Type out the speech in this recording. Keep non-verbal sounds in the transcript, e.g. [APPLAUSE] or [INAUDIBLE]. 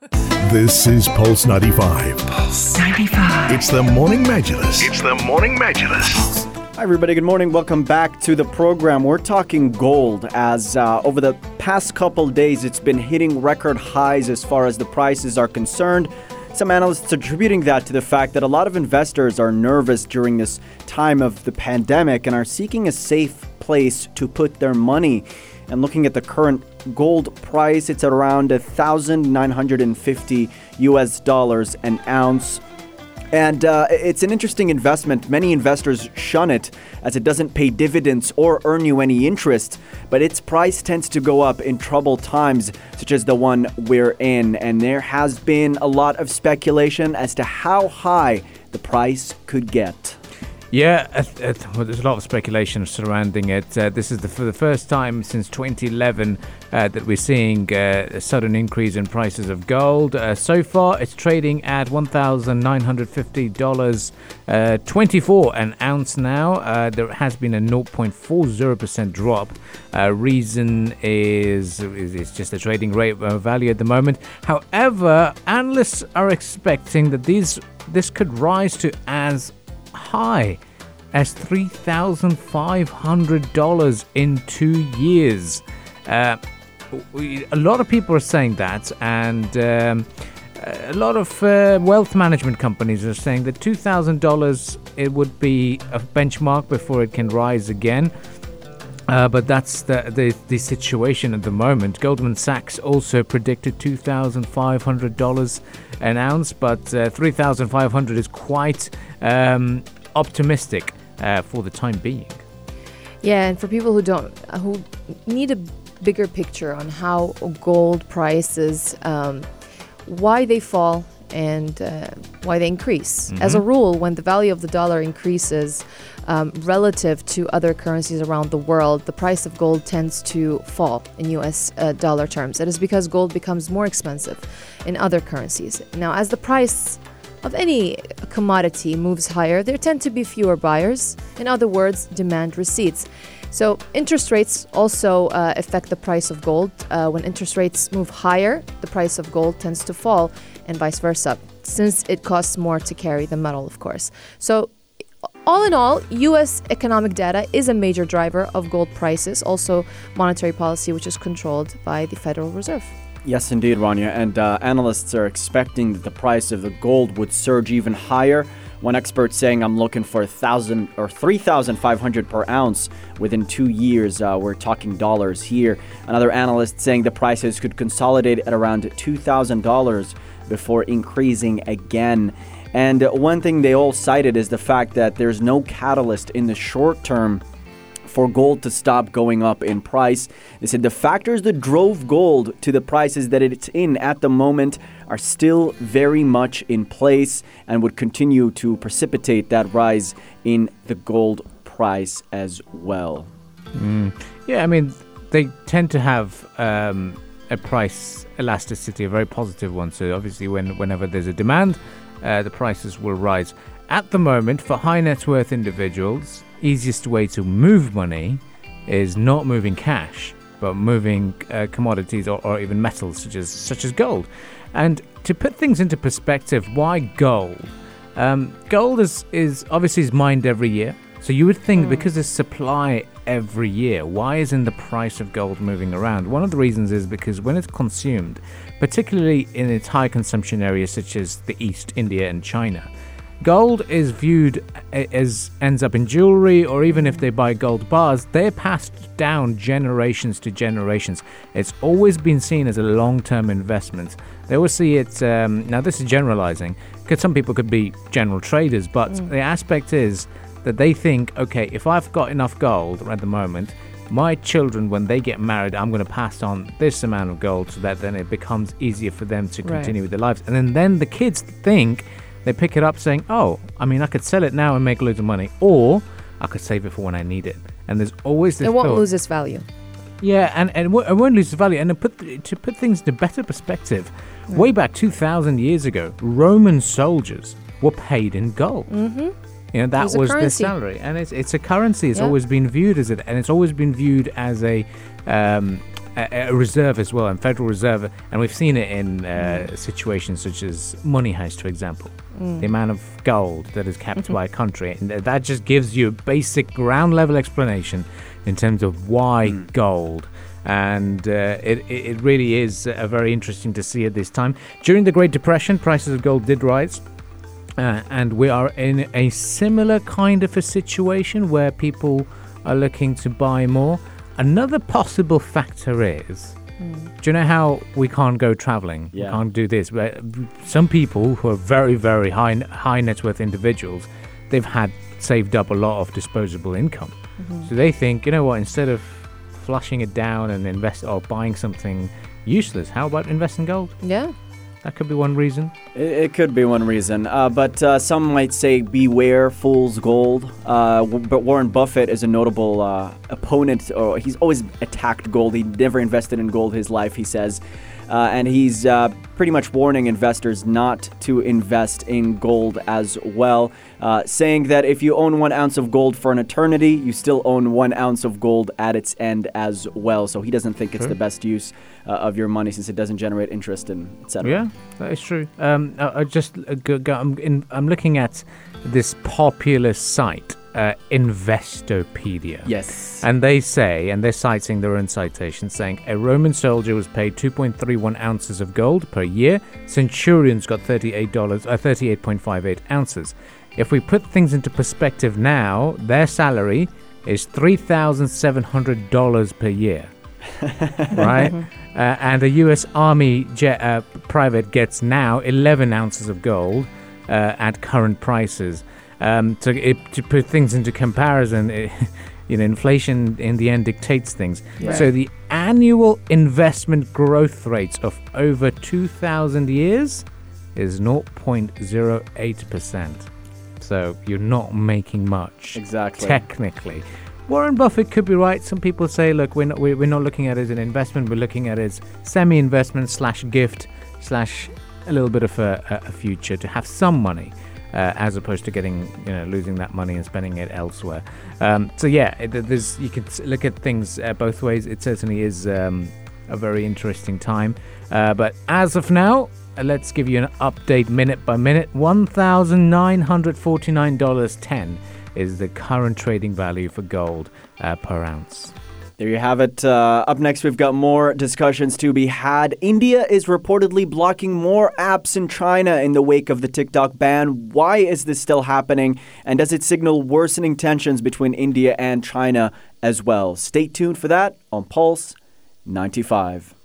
This is Pulse 95. Pulse 95. It's the Morning Majlis. It's the Morning Majlis. Hi, everybody. Good morning. Welcome back to the program. We're talking gold as uh, over the past couple days, it's been hitting record highs as far as the prices are concerned. Some analysts attributing that to the fact that a lot of investors are nervous during this time of the pandemic and are seeking a safe place to put their money. And looking at the current gold price, it's around 1,950 US dollars an ounce. And uh, it's an interesting investment. Many investors shun it as it doesn't pay dividends or earn you any interest, but its price tends to go up in troubled times, such as the one we're in. And there has been a lot of speculation as to how high the price could get. Yeah, well, there's a lot of speculation surrounding it. Uh, this is the, for the first time since 2011 uh, that we're seeing uh, a sudden increase in prices of gold. Uh, so far, it's trading at $1,950, uh, 24 an ounce now. Uh, there has been a 0.40% drop. reason is, is it's just the trading rate value at the moment. However, analysts are expecting that these this could rise to as high as $3,500 in two years. Uh, a lot of people are saying that, and um, a lot of uh, wealth management companies are saying that $2,000 it would be a benchmark before it can rise again. Uh, but that's the, the, the situation at the moment. Goldman Sachs also predicted $2,500 an ounce, but uh, 3,500 is quite um, optimistic uh, for the time being. Yeah, and for people who don't, who need a bigger picture on how gold prices, um, why they fall and uh, why they increase. Mm-hmm. As a rule, when the value of the dollar increases um, relative to other currencies around the world, the price of gold tends to fall in US uh, dollar terms. It is because gold becomes more expensive in other currencies. Now, as the price of any commodity moves higher, there tend to be fewer buyers. In other words, demand recedes. So, interest rates also uh, affect the price of gold. Uh, when interest rates move higher, the price of gold tends to fall, and vice versa, since it costs more to carry the metal, of course. So, all in all, US economic data is a major driver of gold prices, also monetary policy, which is controlled by the Federal Reserve. Yes, indeed, Rania. And uh, analysts are expecting that the price of the gold would surge even higher one expert saying I'm looking for a thousand or three thousand five hundred per ounce within two years. Uh, we're talking dollars here. Another analyst saying the prices could consolidate at around two thousand dollars before increasing again. And one thing they all cited is the fact that there's no catalyst in the short term for gold to stop going up in price. They said the factors that drove gold to the prices that it's in at the moment are still very much in place and would continue to precipitate that rise in the gold price as well. Mm. Yeah, I mean, they tend to have um, a price elasticity, a very positive one. So obviously, when whenever there's a demand, uh, the prices will rise. At the moment, for high net worth individuals, easiest way to move money is not moving cash, but moving uh, commodities or, or, even metals such as such as gold. And to put things into perspective, why gold? Um, gold is is obviously is mined every year. So you would think mm. because there's supply every year, why isn't the price of gold moving around? One of the reasons is because when it's consumed, particularly in its high consumption areas such as the East, India, and China, Gold is viewed as ends up in jewelry, or even if they buy gold bars, they're passed down generations to generations. It's always been seen as a long term investment. They always see it, um, now this is generalizing, because some people could be general traders, but mm. the aspect is that they think, okay, if I've got enough gold at the moment, my children, when they get married, I'm going to pass on this amount of gold so that then it becomes easier for them to continue right. with their lives. And then, then the kids think, they pick it up saying, oh, I mean, I could sell it now and make loads of money, or I could save it for when I need it. And there's always this. It won't thought, lose its value. Yeah, and, and it won't lose its value. And to put, to put things into better perspective, right. way back 2,000 years ago, Roman soldiers were paid in gold. Mm-hmm. You know, that was, was their salary. And it's, it's a currency. It's yeah. always been viewed as it, and it's always been viewed as a. Um, a, a reserve as well, and Federal Reserve, and we've seen it in uh, situations such as money heist, for example. The amount of gold that is kept by a country, and that just gives you a basic ground level explanation in terms of why gold. And uh, it, it it really is uh, very interesting to see at this time. During the Great Depression, prices of gold did rise. Uh, and we are in a similar kind of a situation where people are looking to buy more. Another possible factor is hmm. do you know how we can't go traveling? Yeah. We can't do this. But uh, some people who are very, very high, high net worth individuals, they've had saved up a lot of disposable income. Mm-hmm. So they think, you know what, instead of flushing it down and invest or buying something useless, how about invest in gold? Yeah. That could be one reason. It, it could be one reason, uh, but uh, some might say beware fool's gold. Uh, but Warren Buffett is a notable uh, opponent, he's always attacked gold. He never invested in gold his life, he says. Uh, and he's uh, pretty much warning investors not to invest in gold as well, uh, saying that if you own one ounce of gold for an eternity, you still own one ounce of gold at its end as well. So he doesn't think it's True. the best use uh, of your money since it doesn't generate interest and etc. Yeah, that is true. Um, I, I just uh, go, go, I'm, in, I'm looking at this popular site, uh, Investopedia. Yes. And they say, and they're citing their own citation, saying a Roman soldier was paid 2.31 ounces of gold per year. Centurions got $38, uh, 38.58 ounces. If we put things into perspective now, their salary is $3,700 per year. [LAUGHS] right? Uh, and a U.S. Army jet, uh, private gets now 11 ounces of gold uh, at current prices. Um, to, it, to put things into comparison, it, [LAUGHS] you know, inflation in the end dictates things. Yeah. So the annual investment growth rate of over 2,000 years is 0.08%. So you're not making much Exactly. technically. Warren Buffett could be right. Some people say, look, we're not, we're, not looking at it as an investment. We're looking at it as semi-investment slash gift slash a little bit of a- a future to have some money, uh, as opposed to getting, you know, losing that money and spending it elsewhere. Um, so yeah, there's you can look at things uh, both ways. It certainly is um, a very interesting time. Uh, but as of now, uh, let's give you an update minute by minute. One thousand nine hundred forty-nine dollars ten is the current trading value for gold uh, per ounce. There you have it. Uh, up next, we've got more discussions to be had. India is reportedly blocking more apps in China in the wake of the TikTok ban. Why is this still happening? And does it signal worsening tensions between India and China as well? Stay tuned for that on Pulse 95.